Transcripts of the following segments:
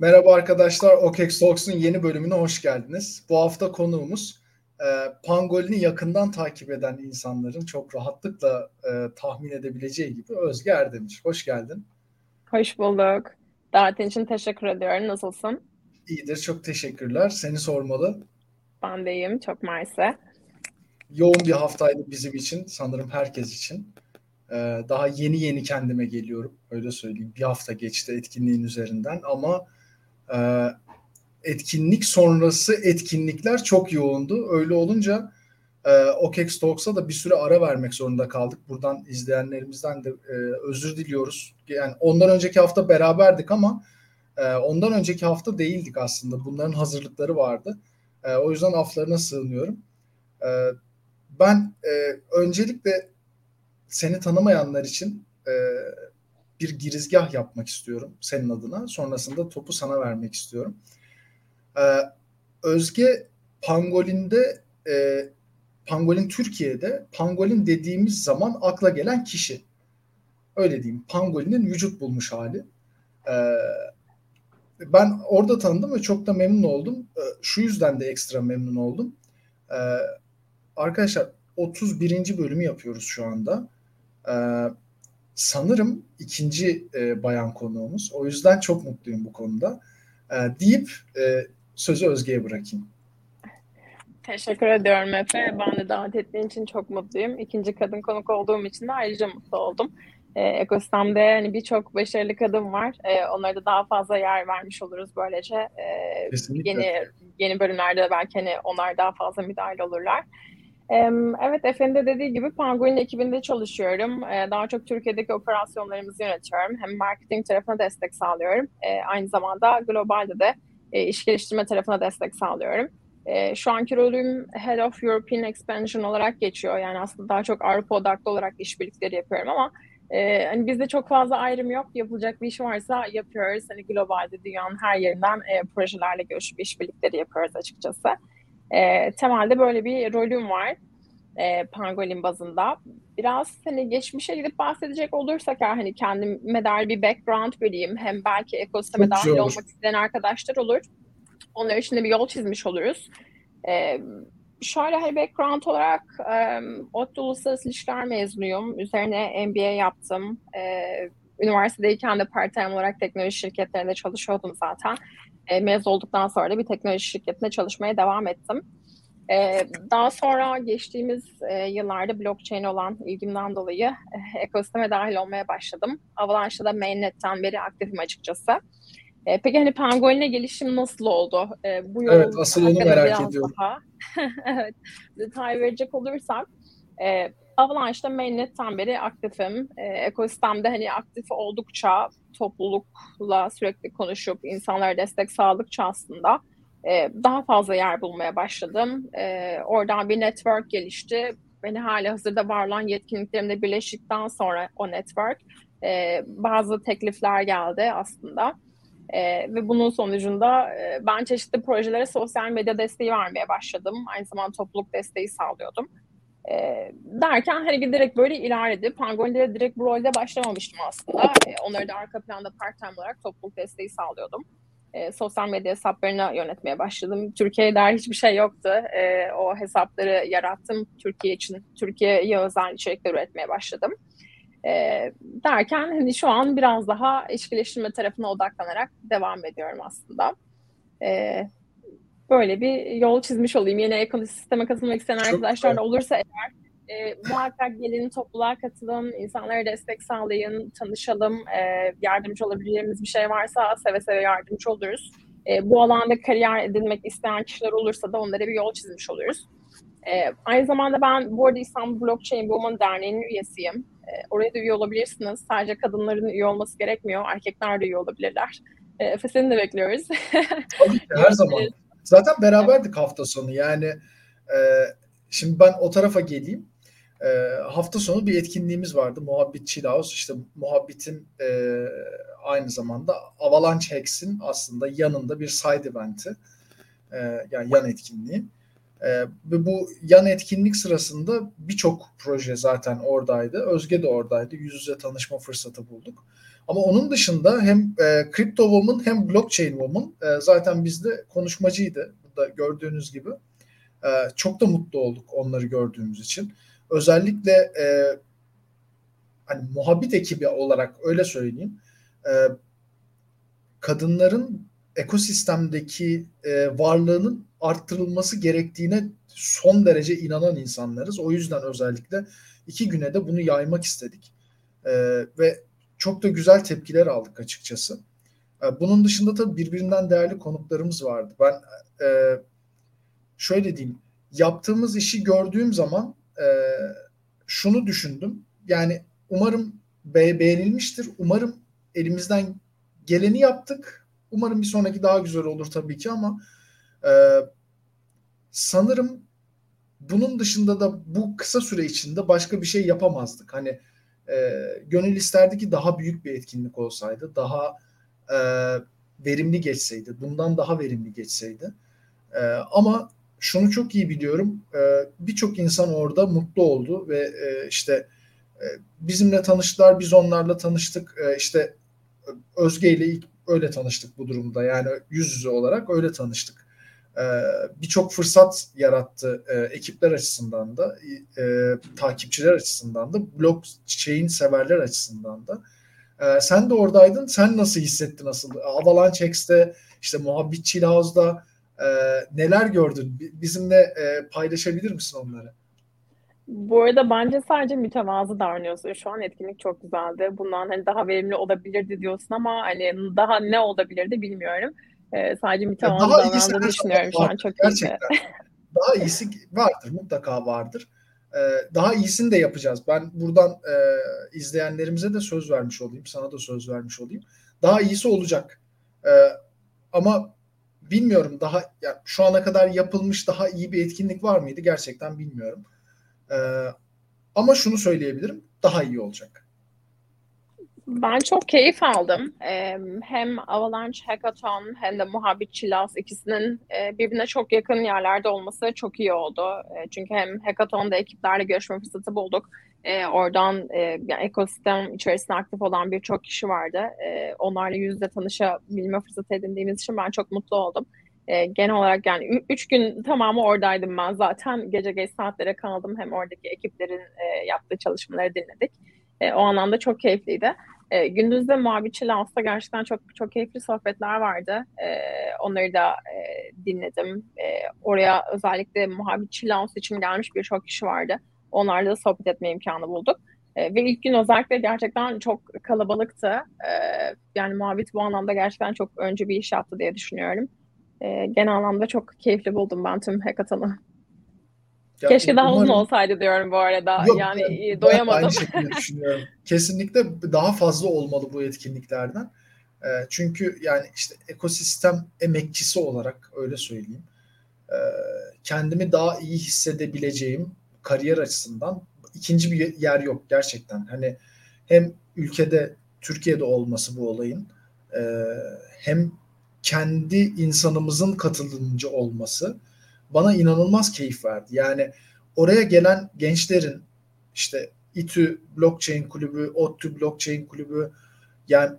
Merhaba arkadaşlar, OKEX Talks'un yeni bölümüne hoş geldiniz. Bu hafta konuğumuz e, Pangolin'i yakından takip eden insanların çok rahatlıkla e, tahmin edebileceği gibi Özge Erdemir. Hoş geldin. Hoş bulduk. Davetin için teşekkür ediyorum. Nasılsın? İyidir, çok teşekkürler. Seni sormalı. Ben de iyiyim, çok mersi. Yoğun bir haftaydı bizim için, sanırım herkes için. Ee, daha yeni yeni kendime geliyorum, öyle söyleyeyim. Bir hafta geçti etkinliğin üzerinden ama e, etkinlik sonrası etkinlikler çok yoğundu. Öyle olunca e, OKEX Talks'a da bir süre ara vermek zorunda kaldık. Buradan izleyenlerimizden de e, özür diliyoruz. Yani ondan önceki hafta beraberdik ama e, ondan önceki hafta değildik aslında. Bunların hazırlıkları vardı. E, o yüzden aflarına sığınıyorum. E, ben e, öncelikle seni tanımayanlar için bir girizgah yapmak istiyorum senin adına. Sonrasında topu sana vermek istiyorum. Ee, Özge Pangolin'de e, Pangolin Türkiye'de Pangolin dediğimiz zaman akla gelen kişi. Öyle diyeyim. Pangolin'in vücut bulmuş hali. Ee, ben orada tanıdım ve çok da memnun oldum. Ee, şu yüzden de ekstra memnun oldum. Ee, arkadaşlar 31. bölümü yapıyoruz şu anda. Ee, sanırım ikinci e, bayan konuğumuz. O yüzden çok mutluyum bu konuda. E, deyip e, sözü Özge'ye bırakayım. Teşekkür ediyorum Efe. Ben de davet ettiğin için çok mutluyum. İkinci kadın konuk olduğum için de ayrıca mutlu oldum. E, ekosistemde hani birçok başarılı kadın var. E, onlara da daha fazla yer vermiş oluruz böylece. E, yeni yeni bölümlerde belki hani onlar daha fazla müdahale olurlar. Evet, Efe'nin de dediği gibi Penguin ekibinde çalışıyorum. Daha çok Türkiye'deki operasyonlarımızı yönetiyorum. Hem marketing tarafına destek sağlıyorum. Aynı zamanda globalde de iş geliştirme tarafına destek sağlıyorum. Şu anki rolüm Head of European Expansion olarak geçiyor. Yani aslında daha çok Avrupa odaklı olarak işbirlikleri yapıyorum ama hani bizde çok fazla ayrım yok. Yapılacak bir iş varsa yapıyoruz. Hani globalde dünyanın her yerinden projelerle görüşüp işbirlikleri yapıyoruz açıkçası. E, temelde böyle bir rolüm var e, pangolin bazında. Biraz hani geçmişe gidip bahsedecek olursak hani kendime dair bir background vereyim. Hem belki ekosisteme dahil olmak isteyen arkadaşlar olur. Onlar için de bir yol çizmiş oluruz. E, şöyle hani background olarak e, ODTÜ Uluslararası İlişkiler mezunuyum. Üzerine MBA yaptım. E, üniversitedeyken de part-time olarak teknoloji şirketlerinde çalışıyordum zaten. E, mezun olduktan sonra da bir teknoloji şirketinde çalışmaya devam ettim. E, daha sonra geçtiğimiz e, yıllarda blockchain olan ilgimden dolayı e, ekosisteme dahil olmaya başladım. Avalanche'da da mainnet'ten beri aktifim açıkçası. E, peki hani Penguin'e gelişim nasıl oldu? E, bu yol evet, asıl onu merak ediyorum. Daha, evet, detay verecek olursak, e, Avalanche'da mainnet'ten beri aktifim. E, ekosistemde hani aktif oldukça toplulukla sürekli konuşup insanlara destek sağladıkça aslında e, daha fazla yer bulmaya başladım. E, oradan bir network gelişti. Beni hala hazırda var olan yetkinliklerimle birleştikten sonra o network e, bazı teklifler geldi aslında. E, ve bunun sonucunda e, ben çeşitli projelere sosyal medya desteği vermeye başladım. Aynı zamanda topluluk desteği sağlıyordum. E, derken hani giderek böyle ilerledi. Pangolin'de direkt bu rolde başlamamıştım aslında. E, onları da arka planda part-time olarak topluluk desteği sağlıyordum. E, sosyal medya hesaplarını yönetmeye başladım. Türkiye'ye dair hiçbir şey yoktu. E, o hesapları yarattım Türkiye için. Türkiye'ye özel içerikler üretmeye başladım. E, derken hani şu an biraz daha ilişkileştirme tarafına odaklanarak devam ediyorum aslında. E, böyle bir yol çizmiş olayım. Yeni ekosisteme katılmak isteyen arkadaşlar da olursa eğer e, muhakkak gelin topluluğa katılın, insanlara destek sağlayın, tanışalım, e, yardımcı olabileceğimiz bir şey varsa seve seve yardımcı oluruz. E, bu alanda kariyer edinmek isteyen kişiler olursa da onlara bir yol çizmiş oluruz. E, aynı zamanda ben bu arada İstanbul Blockchain Women Derneği'nin üyesiyim. E, oraya da üye olabilirsiniz. Sadece kadınların üye olması gerekmiyor. Erkekler de üye olabilirler. E, Efe seni de bekliyoruz. Tabii ki her zaman. Zaten beraberdik hafta sonu yani. E, şimdi ben o tarafa geleyim. E, hafta sonu bir etkinliğimiz vardı. Muhabbet Chill House. İşte Muhabbet'in e, aynı zamanda Avalanche Hacks'in aslında yanında bir side event'i. E, yani yan etkinliği. E, ve bu yan etkinlik sırasında birçok proje zaten oradaydı. Özge de oradaydı. Yüz yüze tanışma fırsatı bulduk. Ama onun dışında hem e, Crypto Woman hem Blockchain Woman e, zaten bizde konuşmacıydı. Burada gördüğünüz gibi. E, çok da mutlu olduk onları gördüğümüz için. Özellikle e, hani muhabbet ekibi olarak öyle söyleyeyim. E, kadınların ekosistemdeki e, varlığının arttırılması gerektiğine son derece inanan insanlarız. O yüzden özellikle iki güne de bunu yaymak istedik. E, ve çok da güzel tepkiler aldık açıkçası. E, bunun dışında tabii birbirinden değerli konuklarımız vardı. Ben e, şöyle diyeyim, yaptığımız işi gördüğüm zaman e, şunu düşündüm. Yani umarım be beğenilmiştir. Umarım elimizden geleni yaptık. Umarım bir sonraki daha güzel olur tabii ki ama e, sanırım bunun dışında da bu kısa süre içinde başka bir şey yapamazdık. Hani e, gönül isterdi ki daha büyük bir etkinlik olsaydı, daha e, verimli geçseydi, bundan daha verimli geçseydi. E, ama şunu çok iyi biliyorum, e, birçok insan orada mutlu oldu ve e, işte e, bizimle tanıştılar, biz onlarla tanıştık. E, işte Özge ile ilk öyle tanıştık bu durumda. Yani yüz yüze olarak öyle tanıştık. Ee, birçok fırsat yarattı e, ekipler açısından da, e, takipçiler açısından da, blockchain severler açısından da. Sen de oradaydın. Sen nasıl hissettin nasıl? Avalanche X'te, işte Muhabbet e, neler gördün? Bizimle paylaşabilir misin onları? Bu arada bence sadece mütevazı davranıyorsun. Şu an etkinlik çok güzeldi. Bundan hani daha verimli olabilirdi diyorsun ama hani daha ne olabilirdi bilmiyorum. Ee, sadece mütevazı daha davrandığını düşünüyorum şu an çok gerçekten. iyiydi. daha iyisi vardır mutlaka vardır. Ee, daha iyisini de yapacağız. Ben buradan e, izleyenlerimize de söz vermiş olayım. Sana da söz vermiş olayım. Daha iyisi olacak. Ee, ama bilmiyorum daha yani şu ana kadar yapılmış daha iyi bir etkinlik var mıydı? Gerçekten bilmiyorum. Ee, ama şunu söyleyebilirim. Daha iyi olacak. Ben çok keyif aldım. hem Avalanche Hackathon hem de Muhabbet Chilas ikisinin birbirine çok yakın yerlerde olması çok iyi oldu. çünkü hem Hackathon'da ekiplerle görüşme fırsatı bulduk. oradan yani ekosistem içerisinde aktif olan birçok kişi vardı. onlarla yüzde tanışabilme fırsatı edindiğimiz için ben çok mutlu oldum. genel olarak yani üç gün tamamı oradaydım ben zaten. Gece geç saatlere kaldım. Hem oradaki ekiplerin yaptığı çalışmaları dinledik. o anlamda çok keyifliydi. E, gündüzde Mavi Çilans'ta gerçekten çok çok keyifli sohbetler vardı. E, onları da e, dinledim. E, oraya özellikle Mavi Çilans için gelmiş birçok kişi vardı. Onlarla da sohbet etme imkanı bulduk. E, ve ilk gün özellikle gerçekten çok kalabalıktı. E, yani Muhabbet bu anlamda gerçekten çok önce bir iş yaptı diye düşünüyorum. E, genel anlamda çok keyifli buldum ben tüm hackathon'u. Ya, Keşke daha umarım... uzun olsaydı diyorum bu arada. Yok, yani ben, doyamadım. Ben aynı şekilde düşünüyorum. Kesinlikle daha fazla olmalı bu etkinliklerden. E, çünkü yani işte ekosistem emekçisi olarak öyle söyleyeyim. E, kendimi daha iyi hissedebileceğim kariyer açısından ikinci bir yer yok gerçekten. Hani hem ülkede Türkiye'de olması bu olayın e, hem kendi insanımızın katılımcı olması bana inanılmaz keyif verdi. Yani oraya gelen gençlerin işte İTÜ Blockchain Kulübü, ODTÜ Blockchain Kulübü yani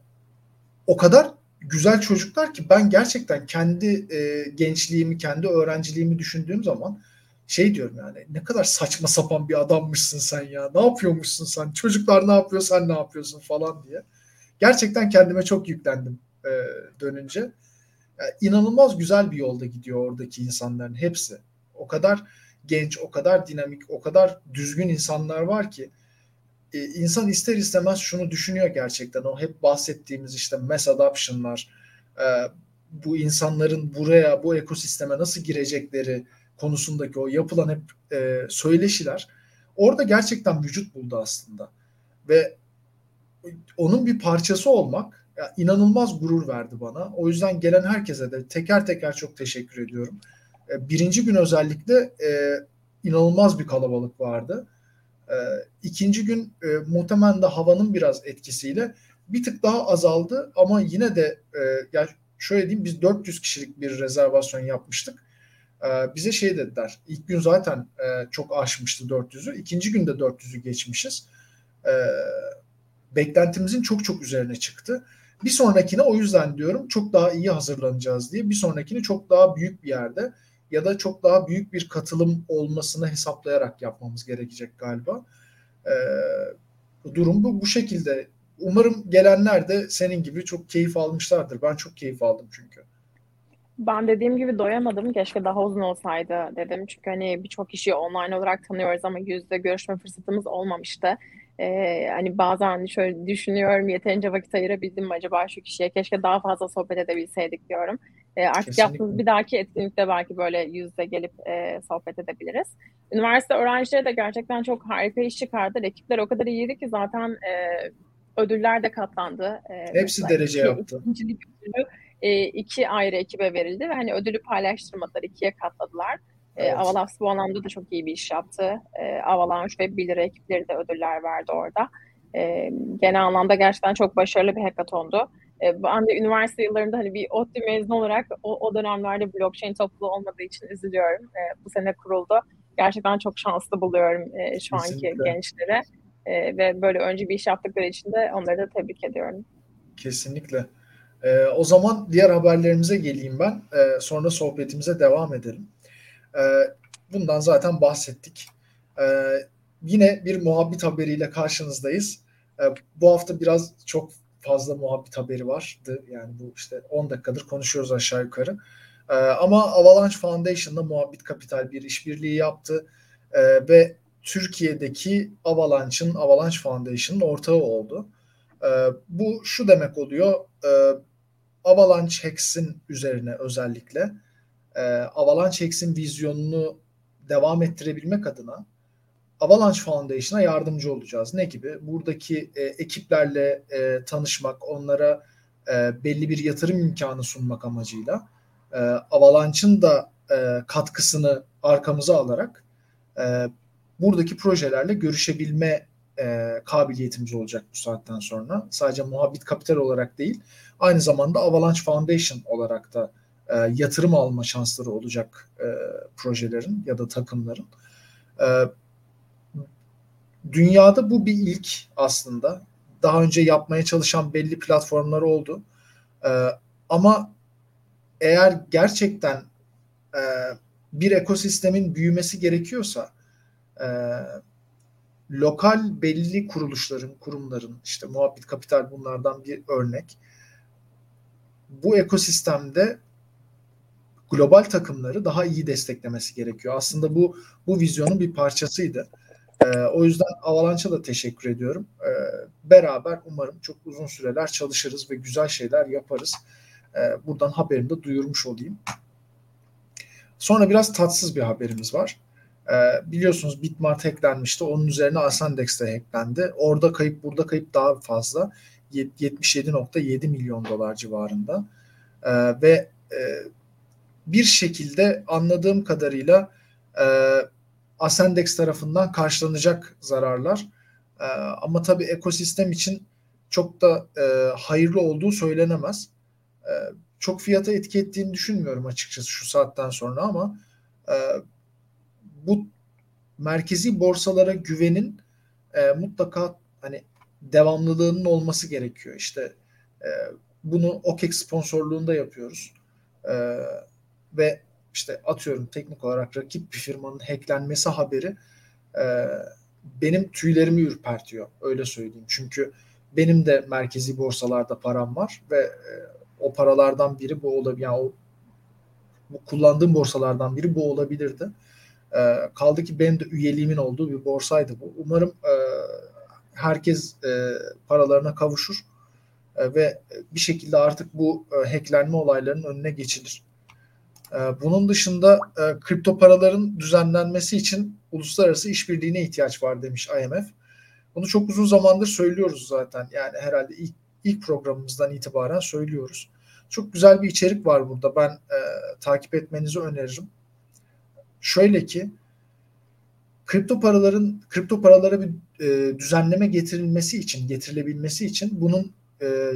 o kadar güzel çocuklar ki ben gerçekten kendi e, gençliğimi, kendi öğrenciliğimi düşündüğüm zaman şey diyorum yani ne kadar saçma sapan bir adammışsın sen ya. Ne yapıyormuşsun sen? Çocuklar ne yapıyor sen ne yapıyorsun falan diye. Gerçekten kendime çok yüklendim e, dönünce. İnanılmaz güzel bir yolda gidiyor oradaki insanların hepsi. O kadar genç, o kadar dinamik, o kadar düzgün insanlar var ki e, insan ister istemez şunu düşünüyor gerçekten. O hep bahsettiğimiz işte mass adoption'lar, e, bu insanların buraya, bu ekosisteme nasıl girecekleri konusundaki o yapılan hep e, söyleşiler orada gerçekten vücut buldu aslında. Ve onun bir parçası olmak ya, inanılmaz gurur verdi bana. O yüzden gelen herkese de teker teker çok teşekkür ediyorum. E, birinci gün özellikle e, inanılmaz bir kalabalık vardı. E, ikinci gün e, muhtemelen de havanın biraz etkisiyle bir tık daha azaldı ama yine de e, ya şöyle diyeyim biz 400 kişilik bir rezervasyon yapmıştık. E, bize şey dediler. İlk gün zaten e, çok aşmıştı 400'ü. İkinci günde 400'ü geçmişiz. E, beklentimizin çok çok üzerine çıktı. Bir sonrakine o yüzden diyorum çok daha iyi hazırlanacağız diye. Bir sonrakini çok daha büyük bir yerde ya da çok daha büyük bir katılım olmasını hesaplayarak yapmamız gerekecek galiba. Ee, durum bu bu şekilde. Umarım gelenler de senin gibi çok keyif almışlardır. Ben çok keyif aldım çünkü. Ben dediğim gibi doyamadım. Keşke daha uzun olsaydı dedim. Çünkü hani birçok kişiyi online olarak tanıyoruz ama yüzde görüşme fırsatımız olmamıştı. Ee, hani bazen şöyle düşünüyorum yeterince vakit ayırabildim mi acaba şu kişiye? Keşke daha fazla sohbet edebilseydik diyorum. Ee, artık Kesinlikle. yaptığımız bir dahaki etkinlikte belki böyle yüzde gelip e, sohbet edebiliriz. Üniversite öğrencileri de gerçekten çok harika iş çıkardı. Ekipler o kadar iyiydi ki zaten e, ödüller de katlandı. E, Hepsi derece yaptı. İkincilik ödülü e, iki ayrı ekibe verildi ve hani ödülü paylaştırmadılar, ikiye katladılar. E, evet. E, Avalanche bu anlamda da çok iyi bir iş yaptı. E, Avalanche ve Bilire ekipleri de ödüller verdi orada. E, genel anlamda gerçekten çok başarılı bir hackathondu. E, ben de üniversite yıllarında hani bir ODTÜ mezun olarak o, o dönemlerde blockchain topluluğu olmadığı için üzülüyorum. E, bu sene kuruldu. Gerçekten çok şanslı buluyorum e, şu Kesinlikle. anki gençlere. E, ve böyle önce bir iş yaptıkları için de onları da tebrik ediyorum. Kesinlikle. E, o zaman diğer haberlerimize geleyim ben. E, sonra sohbetimize devam edelim. E, bundan zaten bahsettik. E, yine bir muhabbet haberiyle karşınızdayız. E, bu hafta biraz çok fazla muhabbet haberi vardı. Yani bu işte 10 dakikadır konuşuyoruz aşağı yukarı. Ama Avalanche Foundation'da muhabbet kapital bir işbirliği yaptı. Ve Türkiye'deki Avalanche'ın Avalanche Foundation'ın ortağı oldu. Bu şu demek oluyor. Avalanche Hex'in üzerine özellikle e, Avalanche Hex'in vizyonunu devam ettirebilmek adına Avalanche Foundation'a yardımcı olacağız. Ne gibi? Buradaki e, ekiplerle e, tanışmak, onlara e, belli bir yatırım imkanı sunmak amacıyla e, Avalanche'ın da e, katkısını arkamıza alarak e, buradaki projelerle görüşebilme e, kabiliyetimiz olacak bu saatten sonra. Sadece muhabbet kapital olarak değil, aynı zamanda Avalanche Foundation olarak da e, yatırım alma şansları olacak e, projelerin ya da takımların. E, dünyada bu bir ilk aslında. Daha önce yapmaya çalışan belli platformlar oldu. E, ama eğer gerçekten e, bir ekosistemin büyümesi gerekiyorsa e, lokal belli kuruluşların, kurumların işte muhabbet kapital bunlardan bir örnek. Bu ekosistemde global takımları daha iyi desteklemesi gerekiyor. Aslında bu bu vizyonun bir parçasıydı. Ee, o yüzden Avalanche'a da teşekkür ediyorum. Ee, beraber umarım çok uzun süreler çalışırız ve güzel şeyler yaparız. Ee, buradan haberini de duyurmuş olayım. Sonra biraz tatsız bir haberimiz var. Ee, biliyorsunuz Bitmart hacklenmişti. Onun üzerine Asandex de hacklendi. Orada kayıp burada kayıp daha fazla. 77.7 milyon dolar civarında. Ee, ve e, bir şekilde anladığım kadarıyla e, Asendex tarafından karşılanacak zararlar. E, ama tabii ekosistem için çok da e, hayırlı olduğu söylenemez. E, çok fiyata etki ettiğini düşünmüyorum açıkçası şu saatten sonra ama e, bu merkezi borsalara güvenin e, mutlaka hani devamlılığının olması gerekiyor. İşte e, bunu OKEX sponsorluğunda yapıyoruz. E, ve işte atıyorum teknik olarak rakip bir firmanın hacklenmesi haberi e, benim tüylerimi ürpertiyor. Öyle söyleyeyim. Çünkü benim de merkezi borsalarda param var ve e, o paralardan biri bu olabilir. Yani o bu kullandığım borsalardan biri bu olabilirdi. E, kaldı ki benim de üyeliğimin olduğu bir borsaydı bu. Umarım e, herkes e, paralarına kavuşur e, ve bir şekilde artık bu e, hacklenme olaylarının önüne geçilir. E, bunun dışında e, kripto paraların düzenlenmesi için uluslararası işbirliğine ihtiyaç var demiş IMF. Bunu çok uzun zamandır söylüyoruz zaten. Yani herhalde ilk, ilk programımızdan itibaren söylüyoruz. Çok güzel bir içerik var burada. Ben e, takip etmenizi öneririm. Şöyle ki kripto paraların kripto paralara bir e, düzenleme getirilmesi için, getirilebilmesi için bunun e,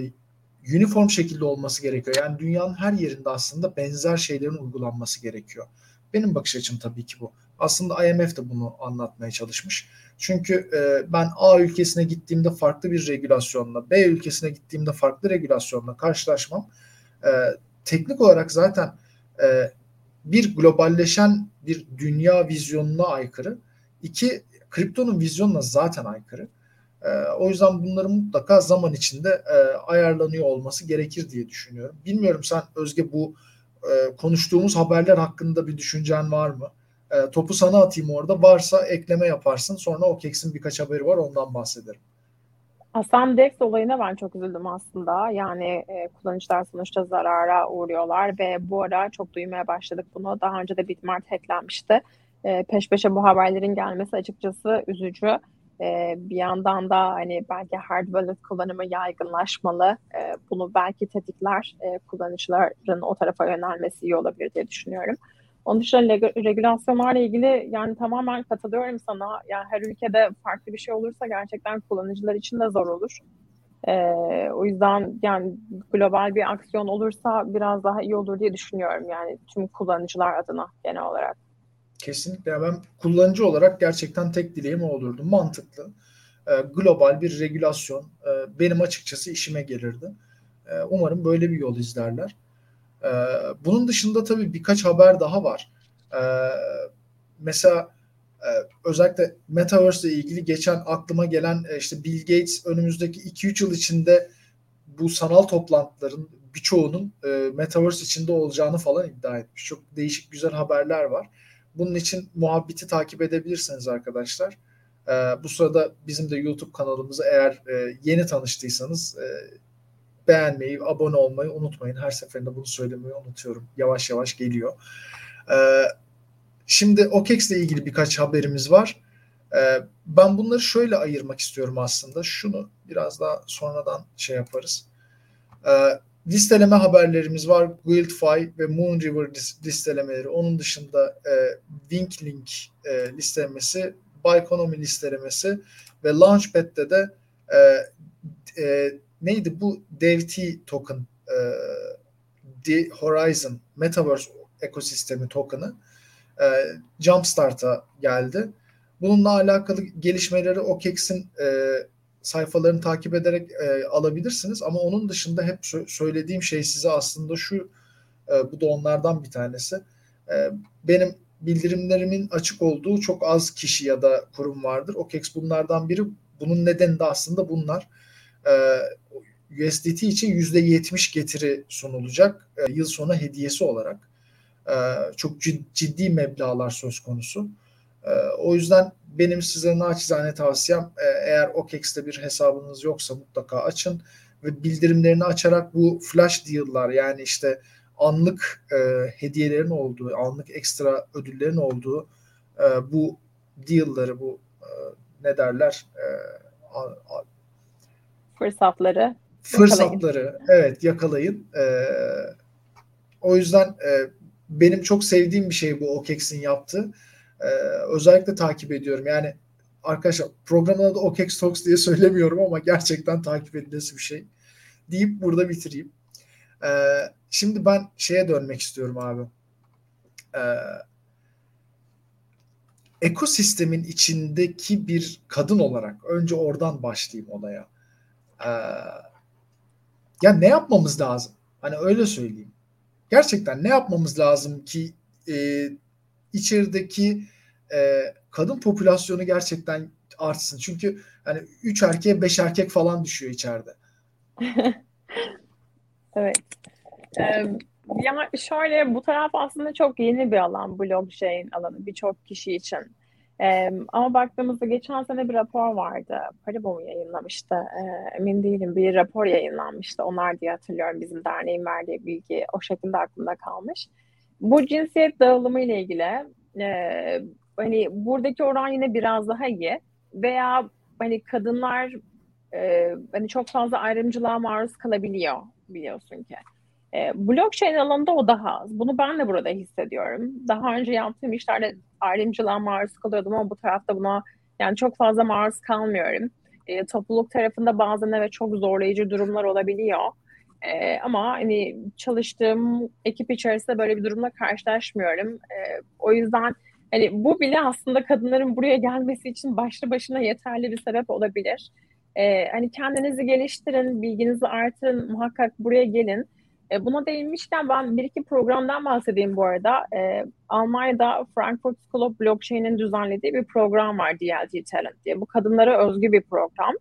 uniform şekilde olması gerekiyor. Yani dünyanın her yerinde aslında benzer şeylerin uygulanması gerekiyor. Benim bakış açım tabii ki bu. Aslında IMF de bunu anlatmaya çalışmış. Çünkü e, ben A ülkesine gittiğimde farklı bir regülasyonla, B ülkesine gittiğimde farklı regülasyonla karşılaşmam e, teknik olarak zaten e, bir globalleşen bir dünya vizyonuna aykırı. İki, kriptonun vizyonuna zaten aykırı. E, o yüzden bunların mutlaka zaman içinde e, ayarlanıyor olması gerekir diye düşünüyorum. Bilmiyorum sen Özge bu e, konuştuğumuz haberler hakkında bir düşüncen var mı? E, topu sana atayım orada. Varsa ekleme yaparsın. Sonra OKEX'in birkaç haberi var ondan bahsederim. Asam Dex olayına ben çok üzüldüm aslında. Yani e, kullanıcılar sonuçta zarara uğruyorlar ve bu ara çok duymaya başladık bunu. Daha önce de Bitmart hacklenmişti. E, peş peşe bu haberlerin gelmesi açıkçası üzücü. Bir yandan da hani belki hard wallet kullanımı yaygınlaşmalı. Bunu belki tetikler kullanıcıların o tarafa yönelmesi iyi olabilir diye düşünüyorum. Onun dışında regülasyonlarla ilgili yani tamamen katılıyorum sana. Yani her ülkede farklı bir şey olursa gerçekten kullanıcılar için de zor olur. Ee, o yüzden yani global bir aksiyon olursa biraz daha iyi olur diye düşünüyorum yani tüm kullanıcılar adına genel olarak. Kesinlikle ben kullanıcı olarak gerçekten tek dileğim o olurdu. Mantıklı. Ee, global bir regülasyon e, benim açıkçası işime gelirdi. E, umarım böyle bir yol izlerler. E, bunun dışında tabii birkaç haber daha var. E, mesela e, özellikle Metaverse ile ilgili geçen aklıma gelen e, işte Bill Gates önümüzdeki 2-3 yıl içinde bu sanal toplantıların birçoğunun e, Metaverse içinde olacağını falan iddia etmiş. Çok değişik güzel haberler var. Bunun için muhabbeti takip edebilirsiniz arkadaşlar. E, bu sırada bizim de YouTube kanalımızı eğer e, yeni tanıştıysanız e, beğenmeyi, abone olmayı unutmayın. Her seferinde bunu söylemeyi unutuyorum. Yavaş yavaş geliyor. E, şimdi OKEX ile ilgili birkaç haberimiz var. E, ben bunları şöyle ayırmak istiyorum aslında. Şunu biraz daha sonradan şey yaparız. E, listeleme haberlerimiz var. Guildfy ve Moonriver listelemeleri. Onun dışında e, Winklink e, listelemesi, Byconomy listelemesi ve Launchpad'de de e, e, neydi bu DevT token e, The Horizon Metaverse ekosistemi token'ı e, Jumpstart'a geldi. Bununla alakalı gelişmeleri OKEX'in e, sayfalarını takip ederek e, alabilirsiniz. Ama onun dışında hep sö- söylediğim şey size aslında şu, e, bu da onlardan bir tanesi. E, benim bildirimlerimin açık olduğu çok az kişi ya da kurum vardır. OKEX bunlardan biri. Bunun nedeni de aslında bunlar. E, USDT için %70 getiri sunulacak e, yıl sonu hediyesi olarak. E, çok ciddi meblağlar söz konusu. E, o yüzden benim size naçizane tavsiyem e, eğer OKEX'te bir hesabınız yoksa mutlaka açın ve bildirimlerini açarak bu flash deal'lar yani işte anlık e, hediyelerin olduğu, anlık ekstra ödüllerin olduğu e, bu deal'ları, bu e, ne derler e, a, a, fırsatları fırsatları yakalayın. evet yakalayın. E, o yüzden e, benim çok sevdiğim bir şey bu OKEX'in yaptığı ee, özellikle takip ediyorum. Yani arkadaşlar programın adı OKEX Talks diye söylemiyorum ama gerçekten takip edilesi bir şey. Deyip burada bitireyim. Ee, şimdi ben şeye dönmek istiyorum abi. Ee, ekosistemin içindeki bir kadın olarak önce oradan başlayayım olaya. Ee, ya ne yapmamız lazım? Hani öyle söyleyeyim. Gerçekten ne yapmamız lazım ki e, içerideki e, kadın popülasyonu gerçekten artsın. Çünkü hani 3 erkeğe 5 erkek falan düşüyor içeride. evet. Ee, ya şöyle bu taraf aslında çok yeni bir alan blockchain alanı birçok kişi için. Ee, ama baktığımızda geçen sene bir rapor vardı. Paribo yayınlamıştı? Ee, emin değilim. Bir rapor yayınlanmıştı. Onlar diye hatırlıyorum. Bizim derneğin verdiği bilgi o şekilde aklımda kalmış. Bu cinsiyet dağılımı ile ilgili e, hani buradaki oran yine biraz daha iyi veya hani kadınlar e, hani çok fazla ayrımcılığa maruz kalabiliyor biliyorsun ki. E, blockchain alanında o daha az. Bunu ben de burada hissediyorum. Daha önce yaptığım işlerde ayrımcılığa maruz kalıyordum ama bu tarafta buna yani çok fazla maruz kalmıyorum. E, topluluk tarafında bazen evet çok zorlayıcı durumlar olabiliyor. E, ama hani çalıştığım ekip içerisinde böyle bir durumla karşılaşmıyorum. E, o yüzden hani bu bile aslında kadınların buraya gelmesi için başlı başına yeterli bir sebep olabilir. E, hani kendinizi geliştirin, bilginizi artırın, muhakkak buraya gelin. E, buna değinmişken ben bir iki programdan bahsedeyim bu arada. E, Almanya'da Frankfurt School of Blockchain'in düzenlediği bir program var DLT Talent diye. Bu kadınlara özgü bir program.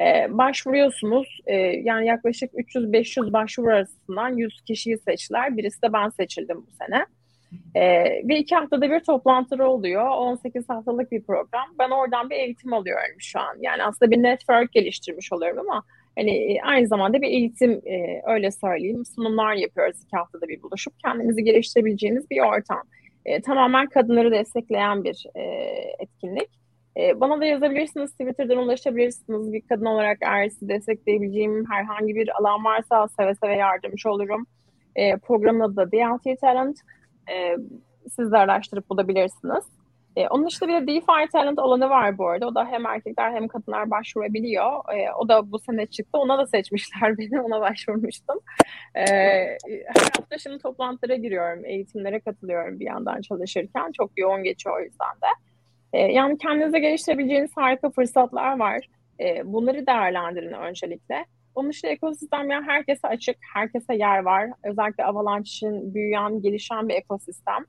E, başvuruyorsunuz. E, yani yaklaşık 300-500 başvuru arasından 100 kişiyi seçtiler. Birisi de ben seçildim bu sene. E, ve iki haftada bir toplantıları oluyor. 18 haftalık bir program. Ben oradan bir eğitim alıyorum şu an. Yani aslında bir network geliştirmiş oluyorum ama hani e, aynı zamanda bir eğitim e, öyle söyleyeyim. Sunumlar yapıyoruz iki haftada bir buluşup kendinizi geliştirebileceğiniz bir ortam. E, tamamen kadınları destekleyen bir e, etkinlik. E, bana da yazabilirsiniz, Twitter'dan ulaşabilirsiniz. Bir kadın olarak eğer sizi destekleyebileceğim herhangi bir alan varsa seve seve yardımcı olurum. E, programın adı da DLT Talent. E, siz de araştırıp bulabilirsiniz. E, onun dışında bir de DeFi Talent alanı var bu arada. O da hem erkekler hem kadınlar başvurabiliyor. E, o da bu sene çıktı. Ona da seçmişler beni. Ona başvurmuştum. E, her hafta şimdi toplantılara giriyorum. Eğitimlere katılıyorum bir yandan çalışırken. Çok yoğun geçiyor o yüzden de. E, yani kendinize geliştirebileceğiniz harika fırsatlar var. E, bunları değerlendirin öncelikle. Onun dışında ekosistem yani herkese açık, herkese yer var. Özellikle Avalanche için büyüyen, gelişen bir ekosistem.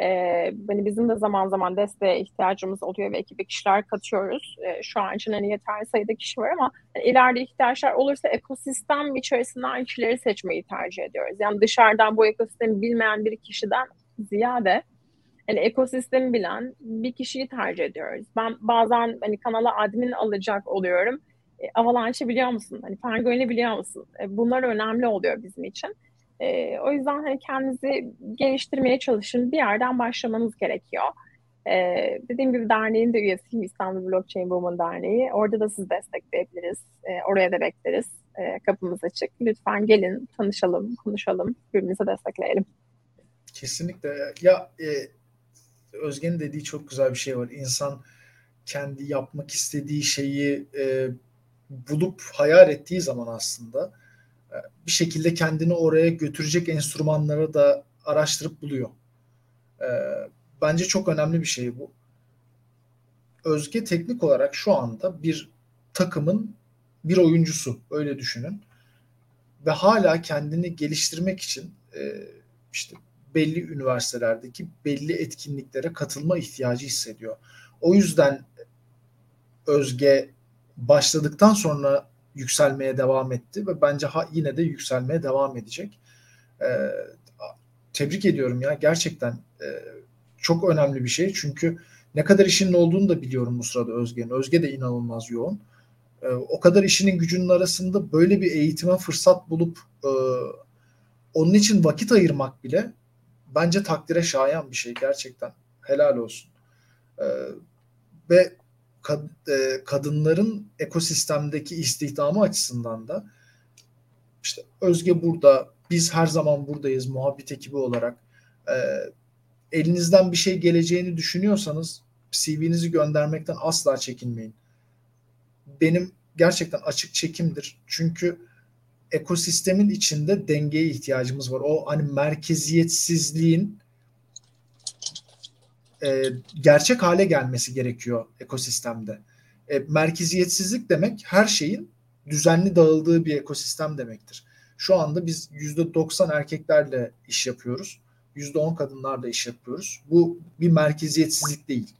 Ee, hani bizim de zaman zaman desteğe ihtiyacımız oluyor ve ekibe kişiler katıyoruz. Ee, şu an için hani yeterli sayıda kişi var ama yani ileride ihtiyaçlar olursa ekosistem içerisinden kişileri seçmeyi tercih ediyoruz. Yani dışarıdan bu ekosistemi bilmeyen bir kişiden ziyade yani ekosistemi bilen bir kişiyi tercih ediyoruz. Ben bazen hani kanala admin alacak oluyorum. E, Avalanche'ı biliyor musun? Hani Penguin'i biliyor musun? E, bunlar önemli oluyor bizim için. E, o yüzden hani kendinizi geliştirmeye çalışın. Bir yerden başlamanız gerekiyor. E, dediğim gibi derneğin de üyesiyim İstanbul Blockchain Women Derneği. Orada da sizi destekleyebiliriz. E, oraya da bekleriz. E, kapımız açık. Lütfen gelin, tanışalım, konuşalım, birbirimize destekleyelim. Kesinlikle. Ya e, Özge'nin dediği çok güzel bir şey var. İnsan kendi yapmak istediği şeyi e, bulup hayal ettiği zaman aslında e, bir şekilde kendini oraya götürecek enstrümanları da araştırıp buluyor. E, bence çok önemli bir şey bu. Özge teknik olarak şu anda bir takımın bir oyuncusu öyle düşünün ve hala kendini geliştirmek için e, işte belli üniversitelerdeki belli etkinliklere katılma ihtiyacı hissediyor. O yüzden Özge başladıktan sonra yükselmeye devam etti ve bence ha, yine de yükselmeye devam edecek. E, tebrik ediyorum ya gerçekten e, çok önemli bir şey çünkü ne kadar işinin olduğunu da biliyorum bu sırada Özge'nin. Özge de inanılmaz yoğun. E, o kadar işinin gücünün arasında böyle bir eğitime fırsat bulup e, onun için vakit ayırmak bile bence takdire şayan bir şey gerçekten. Helal olsun. E, ve kad, e, kadınların ekosistemdeki istihdamı açısından da işte Özge burada, biz her zaman buradayız muhabbet ekibi olarak. E, elinizden bir şey geleceğini düşünüyorsanız CV'nizi göndermekten asla çekinmeyin. Benim gerçekten açık çekimdir. Çünkü ekosistemin içinde dengeye ihtiyacımız var. O hani merkeziyetsizliğin e, gerçek hale gelmesi gerekiyor ekosistemde. E, merkeziyetsizlik demek her şeyin düzenli dağıldığı bir ekosistem demektir. Şu anda biz %90 erkeklerle iş yapıyoruz. %10 kadınlarla iş yapıyoruz. Bu bir merkeziyetsizlik değil.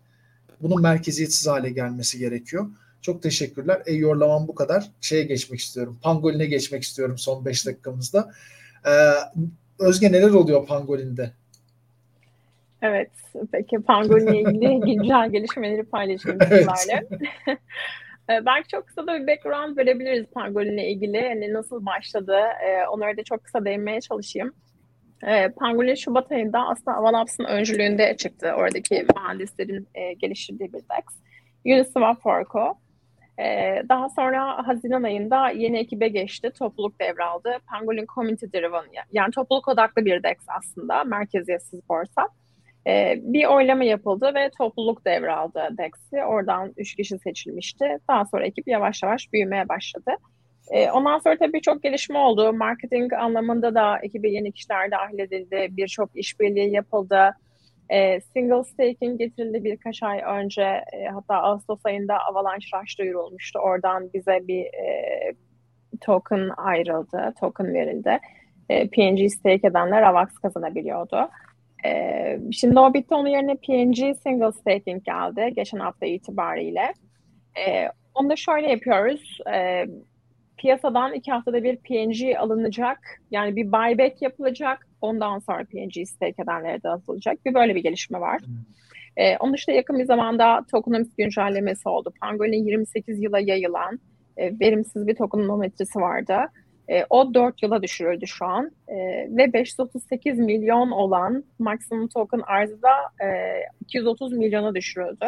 Bunun merkeziyetsiz hale gelmesi gerekiyor. Çok teşekkürler. E yorlamam bu kadar. Şeye geçmek istiyorum. Pangolin'e geçmek istiyorum son 5 dakikamızda. Ee, Özge neler oluyor Pangolin'de? Evet, peki Pangolin ile ilgili güncel gelişmeleri paylaşayım sizlerle. Ee, belki çok kısa da bir background verebiliriz Pangolin ile ilgili. Hani nasıl başladı, e, onları da çok kısa değinmeye çalışayım. E, Pangolin Şubat ayında aslında Avalabs'ın öncülüğünde çıktı. Oradaki mühendislerin e, geliştirdiği bir DEX. Uniswap Forko. Daha sonra Haziran ayında yeni ekibe geçti. Topluluk devraldı. Pangolin Community Driven yani topluluk odaklı bir DEX aslında. Merkeziyetsiz borsa. Ee, bir oylama yapıldı ve topluluk devraldı DEX'i. Oradan üç kişi seçilmişti. Daha sonra ekip yavaş yavaş büyümeye başladı. E, ondan sonra tabii çok gelişme oldu. Marketing anlamında da ekibe yeni kişiler dahil edildi. Birçok işbirliği yapıldı. E, single staking getirildi birkaç ay önce. E, hatta Ağustos ayında Avalanche Rush duyurulmuştu. Oradan bize bir e, token ayrıldı, token verildi. E, PNG stake edenler AVAX kazanabiliyordu. E, şimdi o bitti. Onun yerine PNG single staking geldi geçen hafta itibariyle. E, onu da şöyle yapıyoruz. E, piyasadan iki haftada bir PNG alınacak. Yani bir buyback yapılacak. Ondan sonra PNG stake edenlere dağıtılacak. Bir böyle bir gelişme var. Hmm. Ee, onun dışında yakın bir zamanda tokenomics güncellemesi oldu. Pangolin 28 yıla yayılan e, verimsiz bir tokenomimetresi vardı. E, o 4 yıla düşürüldü şu an. E, ve 538 milyon olan maksimum token arzı da e, 230 milyona düşürüldü.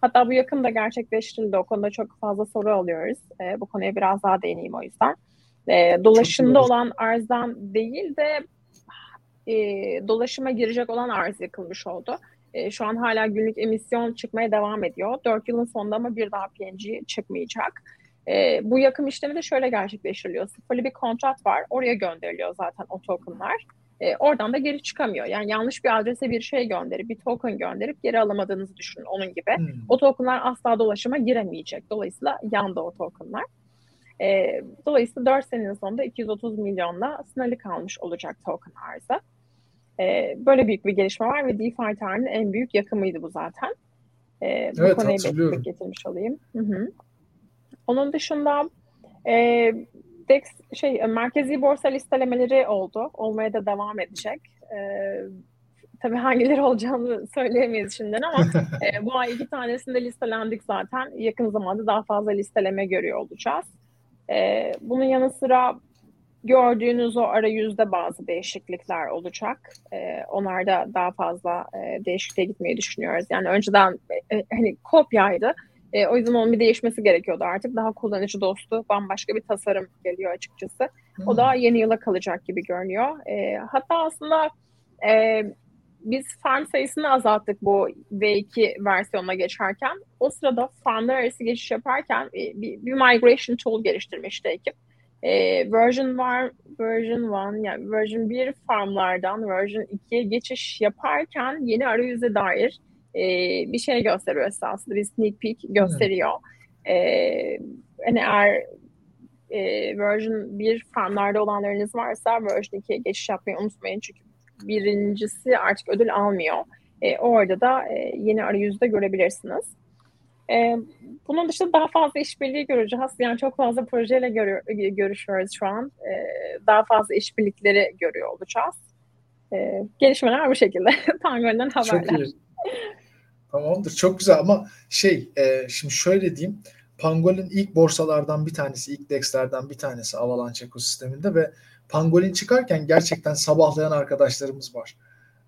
Hatta bu yakında gerçekleştirildi. O konuda çok fazla soru alıyoruz. E, bu konuya biraz daha değineyim o yüzden. E, dolaşımda olan arzdan değil de e, dolaşıma girecek olan arz yakılmış oldu. E, şu an hala günlük emisyon çıkmaya devam ediyor. 4 yılın sonunda ama bir daha PNG çıkmayacak. E, bu yakım işlemi de şöyle gerçekleştiriliyor. Sıfırlı bir kontrat var. Oraya gönderiliyor zaten o tokenlar. E, oradan da geri çıkamıyor. Yani yanlış bir adrese bir şey gönderip, bir token gönderip geri alamadığınızı düşünün onun gibi. Hmm. O tokenlar asla dolaşıma giremeyecek. Dolayısıyla yandı o tokenlar. E, dolayısıyla 4 senenin sonunda 230 milyonla sınırlı kalmış olacak token arzı. E, böyle büyük bir gelişme var ve DeFi tarihinin en büyük yakımıydı bu zaten. E, evet, bu konuyu getirmiş olayım. Hı hı. Onun dışında e, DEX şey merkezi borsa listelemeleri oldu. Olmaya da devam edecek. E, tabii hangileri olacağını söyleyemeyiz şimdiden ama e, bu ay iki tanesinde listelendik zaten. Yakın zamanda daha fazla listeleme görüyor olacağız. E, bunun yanı sıra gördüğünüz o arayüzde bazı değişiklikler olacak. E, onlarda daha fazla e, değişikliğe gitmeyi düşünüyoruz. Yani önceden e, hani kopyaydı. E, o yüzden onun bir değişmesi gerekiyordu artık. Daha kullanıcı dostu, bambaşka bir tasarım geliyor açıkçası. Hmm. O da yeni yıla kalacak gibi görünüyor. E, hatta aslında e, biz farm sayısını azalttık bu V2 versiyonuna geçerken. O sırada farmlar arası geçiş yaparken e, bir, bir migration tool geliştirmişti ekip. E, version var, version 1 yani version 1 farmlardan version 2'ye geçiş yaparken yeni arayüze dair e, bir şey gösteriyor esasında. Bir sneak peek gösteriyor. E, hani eğer e, version 1 farmlarda olanlarınız varsa version 2'ye geçiş yapmayı unutmayın. Çünkü birincisi artık ödül almıyor. E, orada da e, yeni arayüzde görebilirsiniz. E, bunun dışında daha fazla işbirliği göreceğiz. Yani çok fazla projeyle görüyor, görüşüyoruz şu an. E, daha fazla işbirlikleri görüyor olacağız. E, gelişmeler bu şekilde. Penguin'den haberler. Çok iyi. Tamamdır. Çok güzel ama şey e, şimdi şöyle diyeyim. Pangolin ilk borsalardan bir tanesi, ilk DEX'lerden bir tanesi Avalanche ekosisteminde ve Pangolin çıkarken gerçekten sabahlayan arkadaşlarımız var.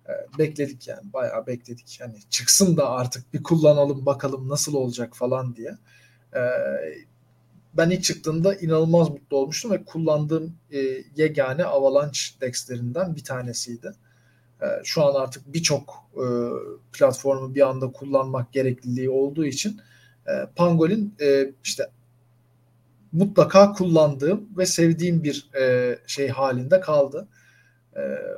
E, bekledik yani bayağı bekledik. Yani çıksın da artık bir kullanalım bakalım nasıl olacak falan diye. E, ben ilk çıktığında inanılmaz mutlu olmuştum ve kullandığım e, yegane Avalanche DEX'lerinden bir tanesiydi. Ee, şu an artık birçok e, platformu bir anda kullanmak gerekliliği olduğu için e, Pangolin e, işte mutlaka kullandığım ve sevdiğim bir şey halinde kaldı.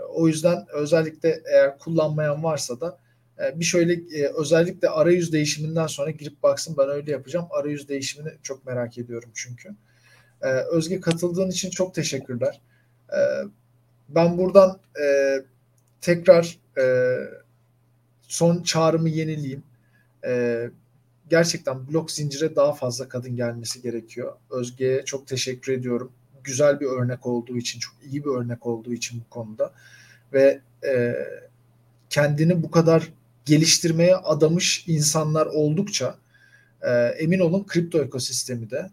o yüzden özellikle eğer kullanmayan varsa da bir şöyle özellikle arayüz değişiminden sonra girip baksın ben öyle yapacağım. Arayüz değişimini çok merak ediyorum çünkü. Özge katıldığın için çok teşekkürler. ben buradan tekrar e, son çağrımı yenileyim. E, gerçekten blok zincire daha fazla kadın gelmesi gerekiyor. Özge'ye çok teşekkür ediyorum. Güzel bir örnek olduğu için, çok iyi bir örnek olduğu için bu konuda. Ve e, kendini bu kadar geliştirmeye adamış insanlar oldukça e, emin olun kripto ekosistemi de,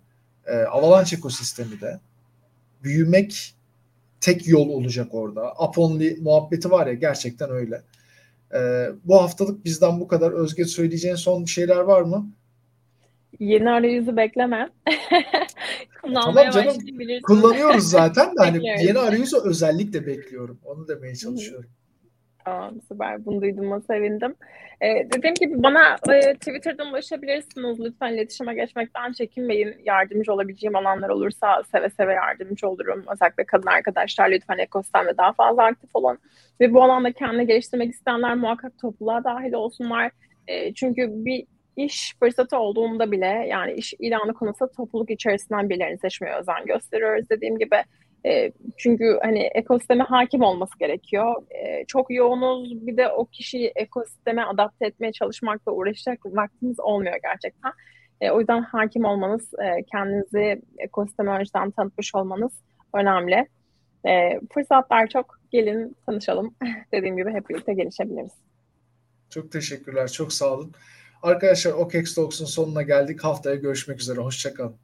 e, Avalanche ekosistemi de büyümek tek yol olacak orada. Up only muhabbeti var ya gerçekten öyle. Ee, bu haftalık bizden bu kadar. Özge söyleyeceğin son şeyler var mı? Yeni arayüzü bekleme. tamam canım kullanıyoruz zaten de hani yeni arayüzü özellikle bekliyorum. Onu demeye çalışıyorum. Tamam süper. Bunu duyduğuma sevindim. Ee, dediğim gibi bana e, Twitter'dan ulaşabilirsiniz. Lütfen iletişime geçmekten çekinmeyin. Yardımcı olabileceğim alanlar olursa seve seve yardımcı olurum. Özellikle kadın arkadaşlar lütfen ekosistemde daha fazla aktif olun. Ve bu alanda kendini geliştirmek isteyenler muhakkak topluluğa dahil olsunlar. E, çünkü bir iş fırsatı olduğunda bile yani iş ilanı konusunda topluluk içerisinden birilerini seçmeye özen gösteriyoruz. Dediğim gibi e, çünkü hani ekosisteme hakim olması gerekiyor. E, çok yoğunuz bir de o kişiyi ekosisteme adapte etmeye çalışmakla uğraşacak vaktimiz olmuyor gerçekten. E, o yüzden hakim olmanız, e, kendinizi ekosisteme önceden tanıtmış olmanız önemli. E, fırsatlar çok. Gelin tanışalım. Dediğim gibi hep birlikte gelişebiliriz. Çok teşekkürler. Çok sağ olun. Arkadaşlar OKEX Talks'un sonuna geldik. Haftaya görüşmek üzere. Hoşçakalın.